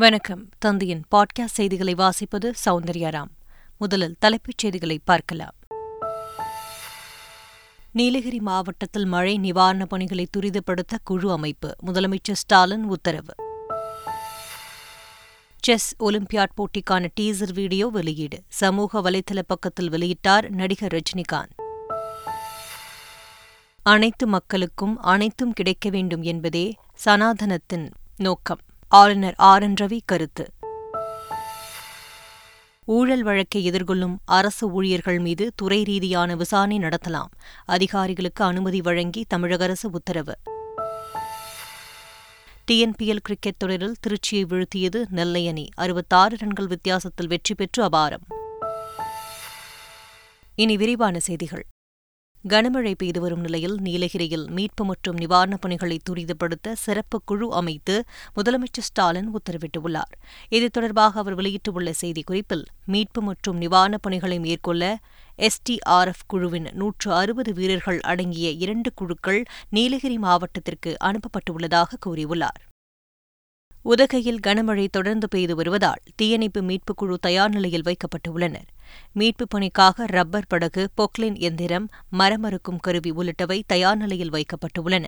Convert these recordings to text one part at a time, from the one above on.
வணக்கம். தந்தையின் பாட்காஸ்ட் செய்திகளை வாசிப்பது சௌந்தர்யாராம் முதலில் தலைப்புச் செய்திகளை பார்க்கலாம். நீலகிரி மாவட்டத்தில் மழை நிவாரணப் பணிகளை துரிதப்படுத்த குழு அமைப்பு. முதலமைச்சர் ஸ்டாலின் உத்தரவு. செஸ் ஒலிம்பியாட் போட்டிக்கான டீசர் வீடியோ வெளியீடு. சமூக வலைதள பக்கத்தில் வெளியிட்டார் நடிகர் ரஜினிகாந்த். அனைத்து மக்களுக்கும் அனைத்தும் கிடைக்க வேண்டும் என்பதே சனாதனத்தின் நோக்கம். ஆளுநர் ஆர். என். ரவி கருத்து. ஊழல் வழக்கை எதிர்கொள்ளும் அரசு ஊழியர்கள் மீது துறை ரீதியான விசாரணை நடத்தலாம். அதிகாரிகளுக்கு அனுமதி வழங்கி தமிழக அரசு உத்தரவு. டிஎன்பிஎல் கிரிக்கெட் தொடரில் திருச்சியை வீழ்த்தியது நெல்லை அணி. அறுபத்தாறு ரன்கள் வித்தியாசத்தில் வெற்றி பெற்று அபாரம். இனி விரிவான செய்திகள். கனமழை பெய்து வரும் நிலையில் நீலகிரியில் மீட்பு மற்றும் நிவாரணப் பணிகளை துரிதப்படுத்த சிறப்பு குழு அமைத்து முதலமைச்சர் ஸ்டாலின் உத்தரவிட்டுள்ளார். இது தொடர்பாக அவர் வெளியிட்டுள்ள செய்திக்குறிப்பில் மீட்பு மற்றும் நிவாரணப் பணிகளை மேற்கொள்ள எஸ்டிஆர்எஃப் குழுவின் நூற்று அறுபது வீரர்கள் அடங்கிய இரண்டு குழுக்கள் நீலகிரி மாவட்டத்திற்கு அனுப்பப்பட்டுள்ளதாக கூறியுள்ளார். உதகையில் கனமழை தொடர்ந்து பெய்து வருவதால் தீயணைப்பு மீட்புக் குழு தயார் நிலையில் வைக்கப்பட்டுள்ளனர். மீட்புப் பணிக்காக ரப்பர் படகு பொக்லின் எந்திரம் மரமறுக்கும் கருவி உள்ளிட்டவை தயார் நிலையில் வைக்கப்பட்டுள்ளன.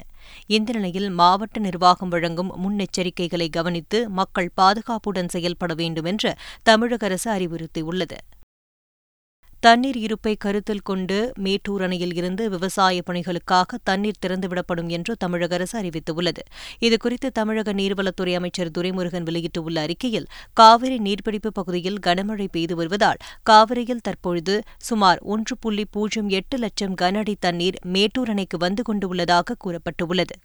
இந்த நிலையில் மாவட்ட நிர்வாகம் வழங்கும் முன்னெச்சரிக்கைகளை கவனித்து மக்கள் பாதுகாப்புடன் செயல்பட வேண்டும் என்று தமிழக அரசு அறிவுறுத்தியுள்ளது. தண்ணீர் இருப்பை கருத்தில் கொண்டு மேட்டூர் அணையில் இருந்து விவசாய பணிகளுக்காக தண்ணீர் திறந்துவிடப்படும் என்று தமிழக அரசு அறிவித்துள்ளது. இதுகுறித்து தமிழக நீர்வளத்துறை அமைச்சர் துரைமுருகன் வெளியிட்டுள்ள அறிக்கையில் காவிரி நீர்பிடிப்பு பகுதியில் கனமழை பெய்து வருவதால் காவிரியில் தற்பொழுது சுமார் ஒன்று புள்ளி பூஜ்ஜியம் எட்டு லட்சம் கன அடி தண்ணீர் மேட்டூர் அணைக்கு வந்து கொண்டுள்ளதாக கூறப்பட்டுள்ளது.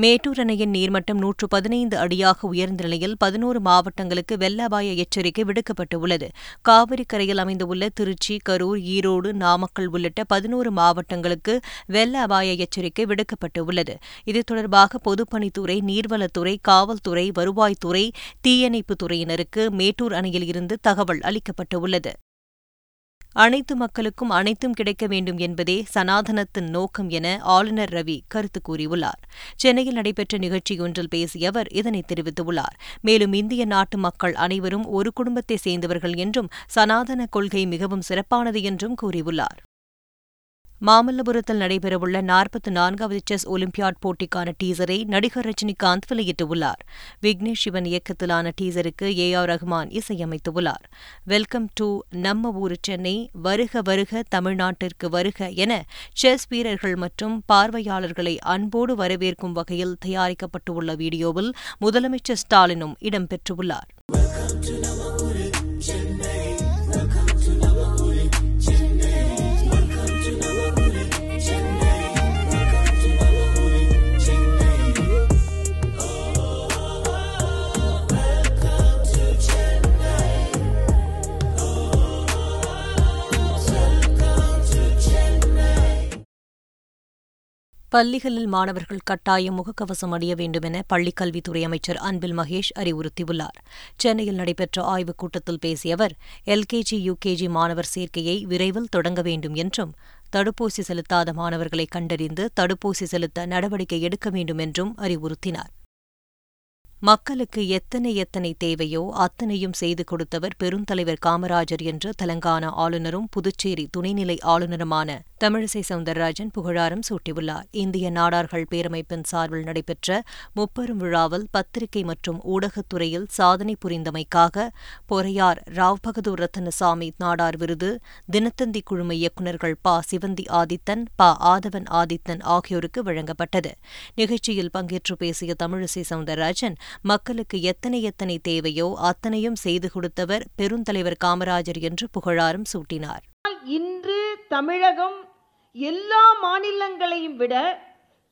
மேட்டூர் அணையின் நீர்மட்டம் நூற்று பதினைந்து அடியாக உயர்ந்த நிலையில் பதினோரு மாவட்டங்களுக்கு வெள்ள அபாய எச்சரிக்கை விடுக்கப்பட்டுள்ளது. காவிரி கரையில் அமைந்துள்ள திருச்சி கரூர் ஈரோடு நாமக்கல் உள்ளிட்ட பதினோரு மாவட்டங்களுக்கு வெள்ள அபாய எச்சரிக்கை விடுக்கப்பட்டுள்ளது. இது தொடர்பாக பொதுப்பணித்துறை நீர்வளத்துறை காவல்துறை வருவாய்த்துறை தீயணைப்புத் துறையினருக்கு மேட்டூர் அணையில் இருந்து தகவல் அளிக்கப்பட்டுள்ளது. அனைத்து மக்களுக்கும் அனைத்தும் கிடைக்க வேண்டும் என்பதே சனாதனத்தின் நோக்கம் என ஆளுநர் ரவி கருத்து கூறியுள்ளார். சென்னையில் நடைபெற்ற நிகழ்ச்சியொன்றில் பேசிய அவர் இதனை தெரிவித்துள்ளார். மேலும் இந்திய நாட்டு மக்கள் அனைவரும் ஒரு குடும்பத்தை சேர்ந்தவர்கள் என்றும் சனாதன கொள்கை மிகவும் சிறப்பானது என்றும் கூறியுள்ளார். மாமல்லபுரத்தில் நடைபெறவுள்ள நாற்பத்தி நான்காவது செஸ் ஒலிம்பியாட் போட்டிக்கான டீசரை நடிகர் ரஜினிகாந்த் வெளியிட்டுள்ளார். விக்னேஷ் சிவன் இயக்கத்திலான டீசருக்கு ஏ ஆர் ரஹ்மான் இசையமைத்துள்ளார். வெல்கம் டு நம்ம ஊரு சென்னை வருக வருக தமிழ்நாட்டிற்கு வருக என செஸ் வீரர்கள் மற்றும் பார்வையாளர்களை அன்போடு வரவேற்கும் வகையில் தயாரிக்கப்பட்டுள்ள வீடியோவில் முதலமைச்சர் ஸ்டாலினும் இடம்பெற்றுள்ளார் பள்ளிகளில் மாணவர்கள் கட்டாயம் முகக்கவசம் அணிய வேண்டுமென பள்ளிக்கல்வித்துறை அமைச்சர் அன்பில் மகேஷ் அறிவுறுத்தியுள்ளார். சென்னையில் நடைபெற்ற ஆய்வுக் கூட்டத்தில் பேசிய அவர் எல்கேஜி யுகேஜி மாணவர் சேர்க்கையை விரைவில் தொடங்க வேண்டும் என்றும் தடுப்பூசி செலுத்தாத மாணவர்களை கண்டறிந்து தடுப்பூசி செலுத்த நடவடிக்கை எடுக்க வேண்டும் என்றும் அறிவுறுத்தினார். மக்களுக்கு எத்தனை எத்தனை தேவையோ அத்தனையும் செய்து கொடுத்தவர் பெருந்தலைவர் காமராஜர் என்று தெலங்கானா ஆளுநரும் புதுச்சேரி துணைநிலை ஆளுநருமான தமிழிசை சவுந்தரராஜன் புகழாரம் சூட்டியுள்ளார். இந்திய நாடார்கள் பேரமைப்பின் சார்பில் நடைபெற்ற முப்பெரும் விழாவில் பத்திரிகை மற்றும் ஊடகத்துறையில் சாதனை புரிந்தமைக்காக பொறையார் ராவ் பகதூர் ரத்தனசாமி நாடார் விருது தினத்தந்தி குழும இயக்குநர்கள் ப. சிவந்தி ஆதித்தன் ப. ஆதவன் ஆதித்தன் ஆகியோருக்கு வழங்கப்பட்டது. நிகழ்ச்சியில் பங்கேற்று பேசிய தமிழிசை சவுந்தரராஜன் மக்களுக்கு எத்தனை எத்தனை தேவையோ அத்தனையும் செய்து கொடுத்தவர் பெருந்தலைவர் காமராஜர் என்று புகழாரம் சூட்டினார். இன்று தமிழகம் எல்லா மாநிலங்களையும் விட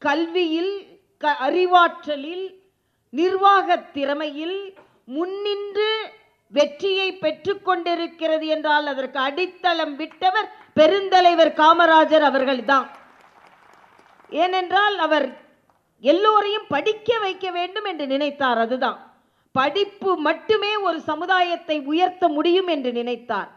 கல்வியில் அறிவாற்றலில் நிர்வாக திறமையில் முன்னின்று வெற்றியை பெற்றுக்கொண்டிருக்கிறது என்றால் அதற்கு அடித்தளம் விட்டவர் பெருந்தலைவர் காமராஜர் அவர்கள்தான். ஏனென்றால் அவர் எல்லோரையும் படிக்க வைக்க வேண்டும் என்று நினைத்தார் அதுதான். படிப்பு மட்டுமே ஒரு சமுதாயத்தை உயர்த்த முடியும் என்று நினைத்தார்.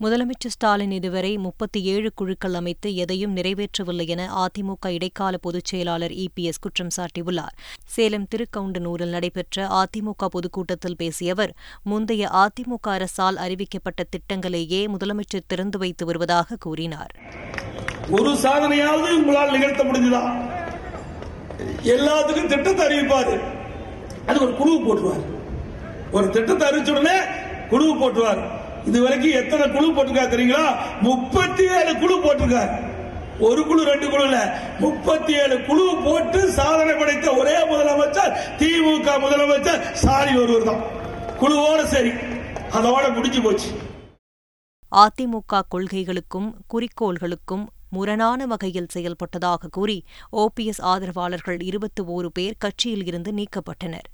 முதலமைச்சர் ஸ்டாலின் இதுவரை முப்பத்தி ஏழு குழுக்கள் அமைத்து எதையும் நிறைவேற்றவில்லை என அதிமுக இடைக்கால பொதுச் செயலாளர் இபிஎஸ் குற்றம் சாட்டியுள்ளார். சேலம் திருக்கவுண்டனூரில் நடைபெற்ற அதிமுக பொதுக்கூட்டத்தில் பேசிய அவர் முந்தைய அதிமுக அரசால் அறிவிக்கப்பட்ட திட்டங்களையே முதலமைச்சர் திறந்து வைத்து வருவதாக கூறினார். ஒரு சாதனையாவது உங்களால் நிகழ்த்த முடிஞ்சதா? எல்லாத்துக்கும் திட்டத்தை அறிவிப்பாரு. அது ஒரு குழு போட்டுவார் ஒரு திட்டத்தை அறிவிச்ச உடனே குழு போட்டுருவார். இது வரைக்கும் எத்தனை குழு போட்டிருக்காரு தெரியுங்களா? முப்பத்தி ஏழு குழு போட்டிருக்காரு. ஒரு குழு ரெண்டு குழு இல்ல. முப்பத்தி ஏழு குழு போட்டு சாதனை படைத்த ஒரே முதலமைச்சர் திமுக முதலமைச்சர் சாரி ஒருவர் தான். குழுவோட சரி. அதோட முடிஞ்சு போச்சு. அதிமுக கொள்கைகளுக்கும் குறிக்கோள்களுக்கும் முரணான வகையில் செயல்பட்டதாக கூறி ஓபிஎஸ் ஆதரவாளர்கள் இருபத்தி ஓரு பேர் கட்சியில் இருந்து நீக்கப்பட்டனர்.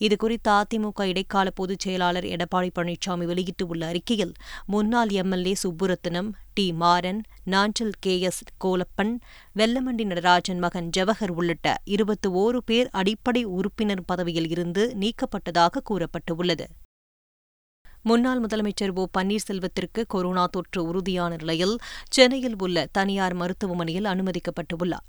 இதுகுறித்து அதிமுக இடைக்கால பொதுச் செயலாளர் எடப்பாடி பழனிசாமி வெளியிட்டுள்ள அறிக்கையில் முன்னாள் MLA Subburathinam T. Maran Nanjil K. S. Kolappan Vellamandi Natarajan மகன் ஜவஹர் உள்ளிட்ட இருபத்தி ஓரு பேர் அடிப்படை உறுப்பினர் பதவியில் இருந்து நீக்கப்பட்டதாக கூறப்பட்டுள்ளது. முன்னாள் முதலமைச்சர் ஓ பன்னீர்செல்வத்திற்கு கொரோனா தொற்று உறுதியான நிலையில் சென்னையில் உள்ள தனியார் மருத்துவமனையில் அனுமதிக்கப்பட்டுள்ளார்.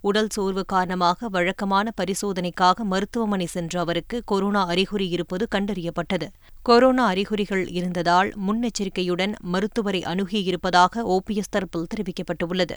உடல் சோர்வு காரணமாக வழக்கமான பரிசோதனைக்காக மருத்துவமனை சென்ற அவருக்கு கொரோனா அறிகுறி இருப்பது கண்டறியப்பட்டது. கொரோனா அறிகுறிகள் இருந்ததால் முன்னெச்சரிக்கையுடன் மருத்துவரை அணுகியிருப்பதாக ஓபிஎஸ் தரப்பில் தெரிவிக்கப்பட்டுள்ளது.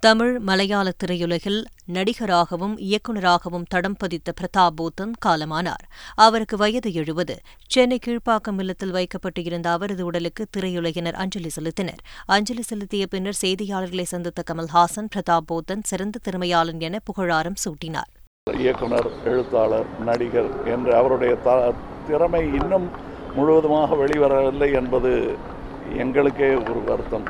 தமிழ் மலையாள திரையுலகில் நடிகராகவும் இயக்குநராகவும் தடம் பதித்த பிரதாப் பூத்தன் காலமானார். அவருக்கு வயது எழுபது. சென்னை கீழ்ப்பாக்கம் இல்லத்தில் வைக்கப்பட்டிருந்த அவரது உடலுக்கு திரையுலகினர் அஞ்சலி செலுத்தினர். அஞ்சலி செலுத்திய பின்னர் செய்தியாளர்களை சந்தித்த கமல்ஹாசன் பிரதாப் பூத்தன் சிறந்த திறமையாளன் என புகழாரம் சூட்டினார். இயக்குனர் எழுத்தாளர் நடிகர் என்ற அவருடைய திறமை இன்னும் முழுவதுமாக வெளிவரவில்லை என்பது எங்களுக்கே ஒரு வருத்தம்.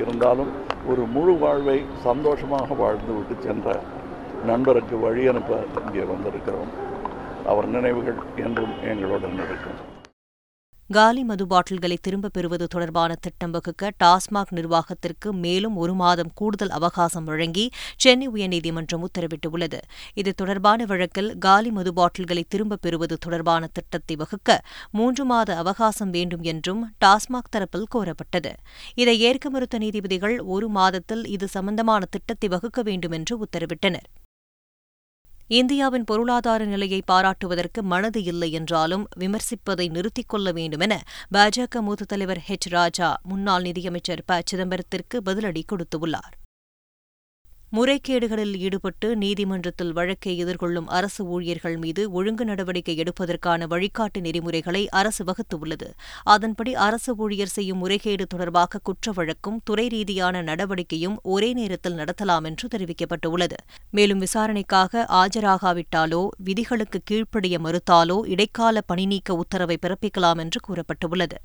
இருந்தாலும் ஒரு முழு வாழ்வை சந்தோஷமாக வாழ்ந்து விட்டு சென்ற நண்பருக்கு வழி அனுப்ப இங்கே வந்திருக்கிறோம். அவர் நினைவுகள் என்றும் எங்களுடன் இருக்கும் காலி மது பாட்டில்களை திரும்பப் பெறுவது தொடர்பான திட்டம் வகுக்க டாஸ்மாக் நிர்வாகத்திற்கு மேலும் ஒரு மாதம் கூடுதல் அவகாசம் வழங்கி சென்னை உயர்நீதிமன்றம் உத்தரவிட்டுள்ளது. இது தொடர்பான வழக்கில் காலி மது பாட்டில்களை திரும்பப் பெறுவது தொடர்பான திட்டத்தை வகுக்க மூன்று மாத அவகாசம் வேண்டும் என்றும் டாஸ்மாக் தரப்பில் கோரப்பட்டது. இதை ஏற்க மறுத்த நீதிபதிகள் ஒரு மாதத்தில் இது சம்பந்தமான திட்டத்தை வகுக்க வேண்டும் என்று உத்தரவிட்டனர். இந்தியாவின் பொருளாதார நிலையை பாராட்டுவதற்கு மனது இல்லை என்றாலும் விமர்சிப்பதை நிறுத்திக் கொள்ள வேண்டுமென பாஜக மூத்த தலைவர் ஹெச் ராஜா முன்னாள் நிதியமைச்சர் ப. சிதம்பரத்திற்கு பதிலடி கொடுத்துள்ளார். முறைகேடுகளில் ஈடுபட்டு நீதிமன்றத்தில் வழக்கை எதிர்கொள்ளும் அரசு ஊழியர்கள் மீது ஒழுங்கு நடவடிக்கை எடுப்பதற்கான வழிகாட்டு நெறிமுறைகளை அரசு வகுத்துள்ளது. அதன்படி அரசு ஊழியர் செய்யும் முறைகேடு தொடர்பாக குற்ற வழக்கும் துறை ரீதியான நடவடிக்கையும் ஒரே நேரத்தில் நடத்தலாம் என்று தெரிவிக்கப்பட்டுள்ளது. மேலும் விசாரணைக்காக ஆஜராகாவிட்டாலோ விதிகளுக்கு கீழ்ப்படிய மறுத்தாலோ இடைக்கால பணிநீக்க உத்தரவை பிறப்பிக்கலாம் என்று கூறப்பட்டுள்ளது.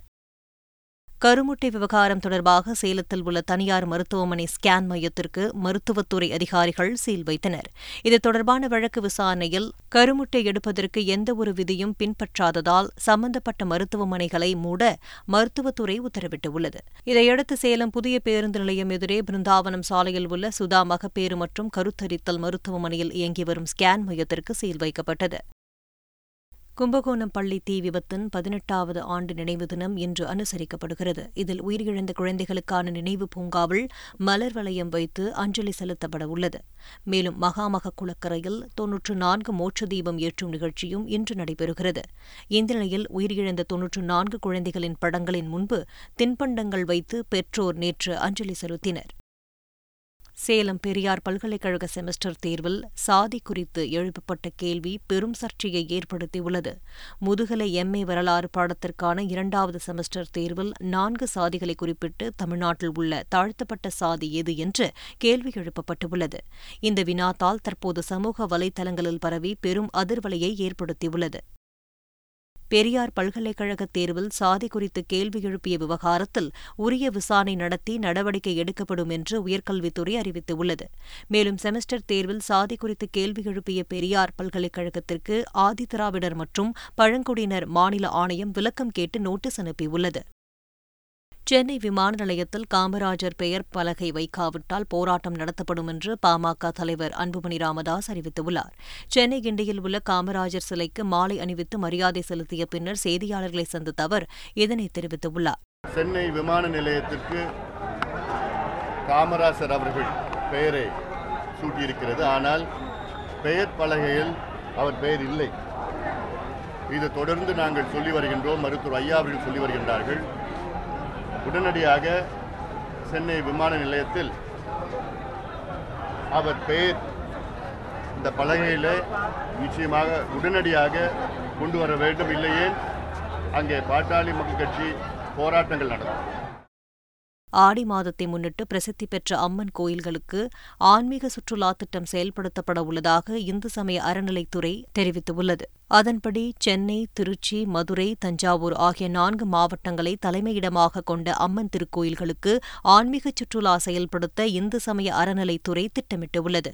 கருமுட்டை விவகாரம் தொடர்பாக சேலத்தில் உள்ள தனியார் மருத்துவமனை ஸ்கேன் மையத்திற்கு மருத்துவத்துறை அதிகாரிகள் சீல் வைத்தனர். இது தொடர்பான வழக்கு விசாரணையில் கருமுட்டை எடுப்பதற்கு எந்தவொரு விதியும் பின்பற்றாததால் சம்பந்தப்பட்ட மருத்துவமனைகளை மூட மருத்துவத்துறை உத்தரவிட்டுள்ளது. இதையடுத்து சேலம் புதிய பேருந்து நிலையம் எதிரே பிருந்தாவனம் சாலையில் உள்ள சுதா மகப்பேறு மற்றும் கருத்தரித்தல் மருத்துவமனையில் இயங்கி வரும் ஸ்கேன் மையத்திற்கு சீல் வைக்கப்பட்டது. கும்பகோணம் பள்ளி தீ விபத்தின் பதினெட்டாவது ஆண்டு நினைவு தினம் இன்று அனுசரிக்கப்படுகிறது. இதில் உயிரிழந்த குழந்தைகளுக்கான நினைவு பூங்காவில் மலர் வளையம் வைத்து அஞ்சலி செலுத்தப்பட உள்ளது. மேலும் மகாமக குளக்கரையில் தொன்னூற்று நான்கு மோட்ச தீபம் ஏற்றும் நிகழ்ச்சியும் இன்று நடைபெறுகிறது. இந்த நிலையில் உயிரிழந்த தொன்னூற்று நான்கு குழந்தைகளின் படங்களின் முன்பு தின்பண்டங்கள் வைத்து பெற்றோர் நேற்று அஞ்சலி செலுத்தினர். சேலம் பெரியார் பல்கலைக்கழக செமஸ்டர் தேர்வில் சாதி குறித்து எழுப்பப்பட்ட கேள்வி பெரும் சர்ச்சையை ஏற்படுத்தியுள்ளது. முதுகலை எம்ஏ வரலாறு பாடத்திற்கான இரண்டாவது செமஸ்டர் தேர்வில் நான்கு சாதிகளை குறிப்பிட்டு தமிழ்நாட்டில் உள்ள தாழ்த்தப்பட்ட சாதி எது என்று கேள்வி எழுப்பப்பட்டுள்ளது. இந்த வினாத்தால் தற்போது சமூக வலைதளங்களில் பரவி பெரும் அதிர்வலையை ஏற்படுத்தியுள்ளது. பெரியார் பல்கலைக்கழக தேர்வில் சாதி குறித்து கேள்வி எழுப்பிய விவகாரத்தில் உரிய விசாரணை நடத்தி நடவடிக்கை எடுக்கப்படும் என்று உயர்கல்வித்துறை அறிவித்துள்ளது. மேலும் செமஸ்டர் தேர்வில் சாதி குறித்து கேள்வி எழுப்பிய பெரியார் பல்கலைக்கழகத்திற்கு ஆதிதிராவிடர் மற்றும் பழங்குடியினர் மாநில ஆணையம் விளக்கம் கேட்டு நோட்டீஸ் அனுப்பியுள்ளது. சென்னை விமான நிலையத்தில் காமராஜர் பெயர் பலகை வைக்காவிட்டால் போராட்டம் நடத்தப்படும் என்று பாமக தலைவர் அன்புமணி ராமதாஸ் அறிவித்துள்ளார். சென்னை கிண்டியில் உள்ள காமராஜர் சிலைக்கு மாலை அணிவித்து மரியாதை செலுத்திய பின்னர் செய்தியாளர்களை சந்தித்த அவர் இதனை தெரிவித்துள்ளார். சென்னை விமான நிலையத்திற்கு காமராஜர் அவர்கள் பெயரை சூட்டியிருக்கிறது. ஆனால் பெயர் பலகையில் அவர் பெயர் இல்லை. இது தொடர்ந்து நாங்கள் சொல்லி வருகின்றோம். மருத்துவர் ஐயா அவர்கள் சொல்லி வருகின்றார்கள். உடனடியாக சென்னை விமான நிலையத்தில் அவர் பெயர் இந்த பலகையில் நிச்சயமாக உடனடியாக கொண்டு வர வேண்டும். இல்லையே அங்கே பாட்டாளி மக்கள் கட்சி போராட்டங்கள் நடக்கும். ஆடி மாதத்தை முன்னிட்டு பிரசித்தி பெற்ற அம்மன் கோயில்களுக்கு ஆன்மீக சுற்றுலா திட்டம் செயல்படுத்தப்பட உள்ளதாக இந்து சமய அறநிலைத்துறை தெரிவித்துள்ளது. அதன்படி சென்னை திருச்சி மதுரை தஞ்சாவூர் ஆகிய நான்கு மாவட்டங்களை தலைமையிடமாக கொண்ட அம்மன் திருக்கோயில்களுக்கு ஆன்மீக சுற்றுலா செயல்படுத்த இந்து சமய அறநிலைத்துறை திட்டமிட்டுள்ளது.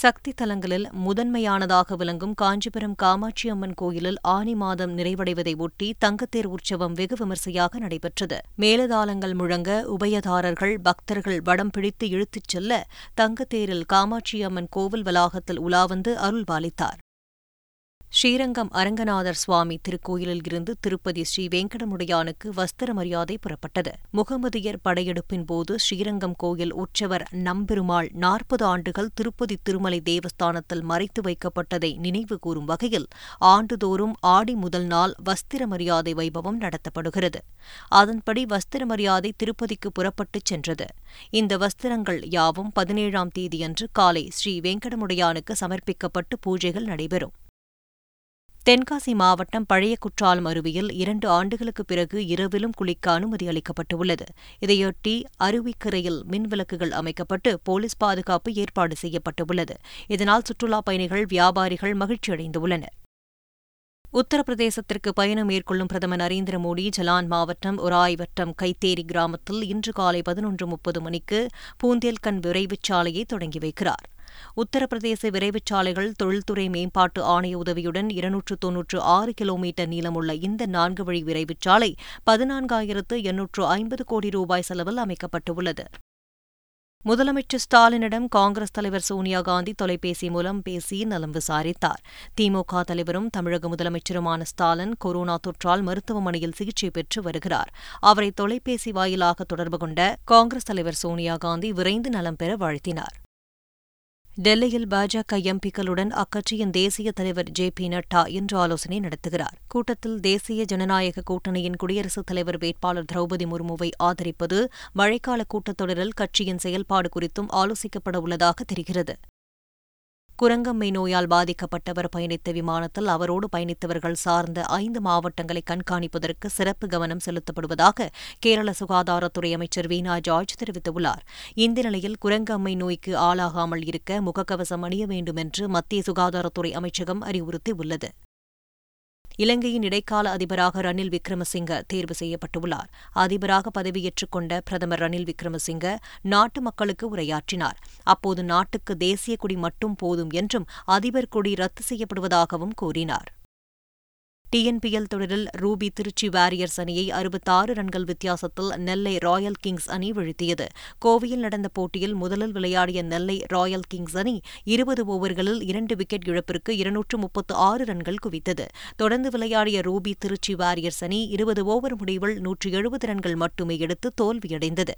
சக்தி தலங்களில் முதன்மையானதாக விளங்கும் காஞ்சிபுரம் காமாட்சி அம்மன் கோயிலில் ஆனி மாதம் நிறைவடைவதை ஒட்டி தங்கத்தேர் உற்சவம் வெகு விமர்சையாக நடைபெற்றது. மேலதாளங்கள் முழங்க உபயதாரர்கள் பக்தர்கள் வடம் பிடித்து இழுத்துச் செல்ல தங்கத்தேரில் காமாட்சி அம்மன் கோவில் வளாகத்தில் உலாவந்து அருள்பாலித்தார் ஸ்ரீரங்கம் அரங்கநாதர் சுவாமி திருக்கோயிலில் இருந்து திருப்பதி ஸ்ரீ வெங்கடமுடையானுக்கு வஸ்திர மரியாதை புறப்பட்டது. முகமதியர் படையெடுப்பின் போது ஸ்ரீரங்கம் கோயில் உற்சவர் நம்பெருமாள் நாற்பது ஆண்டுகள் திருப்பதி திருமலை தேவஸ்தானத்தில் மறைத்து வைக்கப்பட்டதை நினைவு கூறும் வகையில் ஆண்டுதோறும் ஆடி முதல் நாள் வஸ்திர மரியாதை வைபவம் நடத்தப்படுகிறது. அதன்படி வஸ்திர மரியாதை திருப்பதிக்கு புறப்பட்டுச் சென்றது. இந்த வஸ்திரங்கள் யாவும் பதினேழாம் தேதியன்று காலை ஸ்ரீ வெங்கடமுடையானுக்கு சமர்ப்பிக்கப்பட்டு பூஜைகள் நடைபெறும். தென்காசி மாவட்டம் பழைய குற்றாலம் அருவியில் இரண்டு ஆண்டுகளுக்கு பிறகு இரவிலும் குளிக்க அனுமதி அளிக்கப்பட்டுள்ளது. இதையொட்டி அருவிக்கரையில் மின்விளக்குகள் அமைக்கப்பட்டு போலீஸ் பாதுகாப்பு ஏற்பாடு செய்யப்பட்டுள்ளது. இதனால் சுற்றுலாப் பயணிகள் வியாபாரிகள் மகிழ்ச்சியடைந்துள்ளனர். உத்தரப்பிரதேசத்திற்கு பயணம் மேற்கொள்ளும் பிரதமர் நரேந்திர மோடி ஜலான் மாவட்டம் உராய்வட்டம் கைத்தேரி கிராமத்தில் இன்று காலை பதினொன்று முப்பது மணிக்கு பூந்தேல்கன் விரைவுச் சாலையை தொடங்கி வைக்கிறார். உத்தரப்பிரதேச விரைவுச் சாலைகள் தொழில்துறை மேம்பாட்டு ஆணைய உதவியுடன் இருநூற்று தொன்னூற்று ஆறு கிலோமீட்டர் நீளமுள்ள இந்த நான்கு வழி விரைவுச் சாலை பதினான்காயிரத்து எண்ணூற்று ஐம்பது கோடி ரூபாய் செலவில் அமைக்கப்பட்டுள்ளது. முதலமைச்சர் ஸ்டாலினிடம் காங்கிரஸ் தலைவர் சோனியா காந்தி தொலைபேசி மூலம் பேசி நலம் விசாரித்தார். திமுக தலைவரும் தமிழக முதலமைச்சருமான ஸ்டாலின் கொரோனா தொற்றால் மருத்துவமனையில் சிகிச்சை பெற்று வருகிறார். அவரை தொலைபேசி வாயிலாக தொடர்பு கொண்ட காங்கிரஸ் தலைவர் சோனியா காந்தி விரைந்து நலம் பெற வாழ்த்தினார். டெல்லியில் பாஜக எம்பிக்களுடன் அக்கட்சியின் தேசிய தலைவர் ஜே பி நட்டா இன்று ஆலோசனை நடத்துகிறார். கூட்டத்தில் தேசிய ஜனநாயக கூட்டணியின் குடியரசுத் தலைவர் வேட்பாளர் திரௌபதி முர்முவை ஆதரிப்பது மழைக்கால கூட்டத்தொடரில் கட்சியின் செயல்பாடு குறித்தும் ஆலோசிக்கப்பட உள்ளதாக தெரிகிறது. குரங்கம்மை நோயால் பாதிக்கப்பட்டவர் பயணித்த விமானத்தில் அவரோடு பயணித்தவர்கள் சார்ந்த ஐந்து மாவட்டங்களை கண்காணிப்பதற்கு சிறப்பு கவனம் செலுத்தப்படுவதாக கேரள சுகாதாரத்துறை அமைச்சர் வீணா ஜார்ஜ் தெரிவித்துள்ளார். இந்த நிலையில் குரங்கம்மை நோய்க்கு ஆளாகாமல் இருக்க முகக்கவசம் அணிய வேண்டும் என்று மத்திய சுகாதாரத்துறை அமைச்சகம் அறிவுறுத்தியுள்ளது. இலங்கையின் இடைக்கால அதிபராக ரணில் விக்ரமசிங்க தேர்வு செய்யப்பட்டுள்ளார். அதிபராக பதவியேற்றுக் கொண்ட பிரதமர் ரணில் விக்ரமசிங்க நாட்டு மக்களுக்கு உரையாற்றினார். அப்போது நாட்டுக்கு தேசிய கொடி மட்டும் போதும் என்றும் அதிபர் கொடி ரத்து செய்யப்படுவதாகவும் கூறினார். டிஎன்பிஎல் தொடரில் ரூபி திருச்சி வாரியர்ஸ் அணியை அறுபத்தாறு ரன்கள் வித்தியாசத்தில் நெல்லை ராயல் கிங்ஸ் அணி வீழ்த்தியது. கோவையில் நடந்த போட்டியில் முதலில் விளையாடிய நெல்லை ராயல் கிங்ஸ் அணி இருபது ஓவர்களில் இரண்டு விக்கெட் இழப்பிற்கு இருநூற்று முப்பத்து ஆறு ரன்கள் குவித்தது. தொடர்ந்து விளையாடிய ரூபி திருச்சி வாரியர்ஸ் அணி இருபது ஓவர் முடிவில் நூற்று எழுபது ரன்கள் மட்டுமே எடுத்து தோல்வியடைந்தது.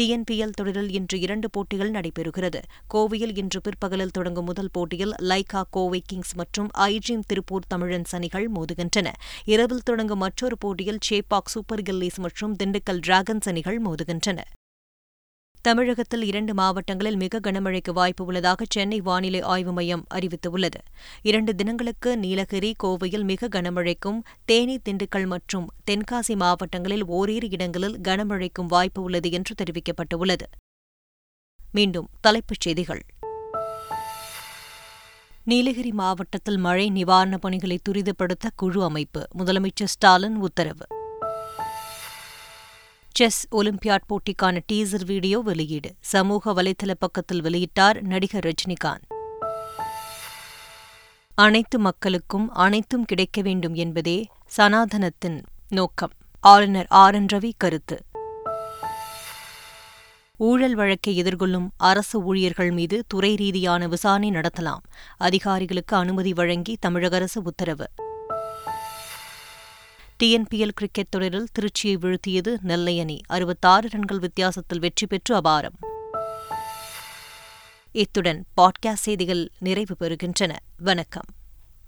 டிஎன்பிஎல் தொடரில் இன்று இரண்டு போட்டிகள் நடைபெறுகிறது. கோவையில் இன்று பிற்பகலில் தொடங்கும் முதல் போட்டியில் லைகா கோவை கிங்ஸ் மற்றும் ஐஜிம் திருப்பூர் தமிழன்ஸ் அணிகள் மோதுகின்றன. இரவில் தொடங்கும் மற்றொரு போட்டியில் சேப்பாக் சூப்பர் கில்லிஸ் மற்றும் திண்டுக்கல் டிராகன்ஸ் அணிகள் மோதுகின்றன. தமிழகத்தில் இரண்டு மாவட்டங்களில் மிக கனமழைக்கு வாய்ப்பு உள்ளதாக சென்னை வானிலை ஆய்வு மையம் அறிவித்துள்ளது. இரண்டு தினங்களுக்கு நீலகிரி கோவையில் மிக கனமழைக்கும் தேனி திண்டுக்கல் மற்றும் தென்காசி மாவட்டங்களில் ஓரிரு இடங்களில் கனமழைக்கும் வாய்ப்பு உள்ளது என்று தெரிவிக்கப்பட்டுள்ளது. மீண்டும் தலைப்புச் செய்திகள். நீலகிரி மாவட்டத்தில் மழை நிவாரணப் பணிகளை துரிதப்படுத்த குழு அமைப்பு முதலமைச்சர் ஸ்டாலின் உத்தரவு. செஸ் ஒலிம்பியாட் போட்டிக்கான டீசர் வீடியோ வெளியீடு. சமூக வலைதள பக்கத்தில் வெளியிட்டார் நடிகர் ரஜினிகாந்த். அனைத்து மக்களுக்கும் அனைத்தும் கிடைக்க வேண்டும் என்பதே சனாதனத்தின் நோக்கம். ஆளுநர் ஆர். என். ரவி கருத்து. ஊழல் வழக்கை எதிர்கொள்ளும் அரசு ஊழியர்கள் மீது துறை ரீதியான விசாரணை நடத்தலாம். அதிகாரிகளுக்கு அனுமதி வழங்கி தமிழக அரசு உத்தரவு. டிஎன்பிஎல் கிரிக்கெட் தொடரில் திருச்சியை வீழ்த்தியது நெல்லை அணி. அறுபத்தாறு ரன்கள் வித்தியாசத்தில் வெற்றி பெற்று அபாரம். இத்துடன் பாட்காஸ்ட் செய்திகள் நிறைவு பெறுகின்றன. வணக்கம்.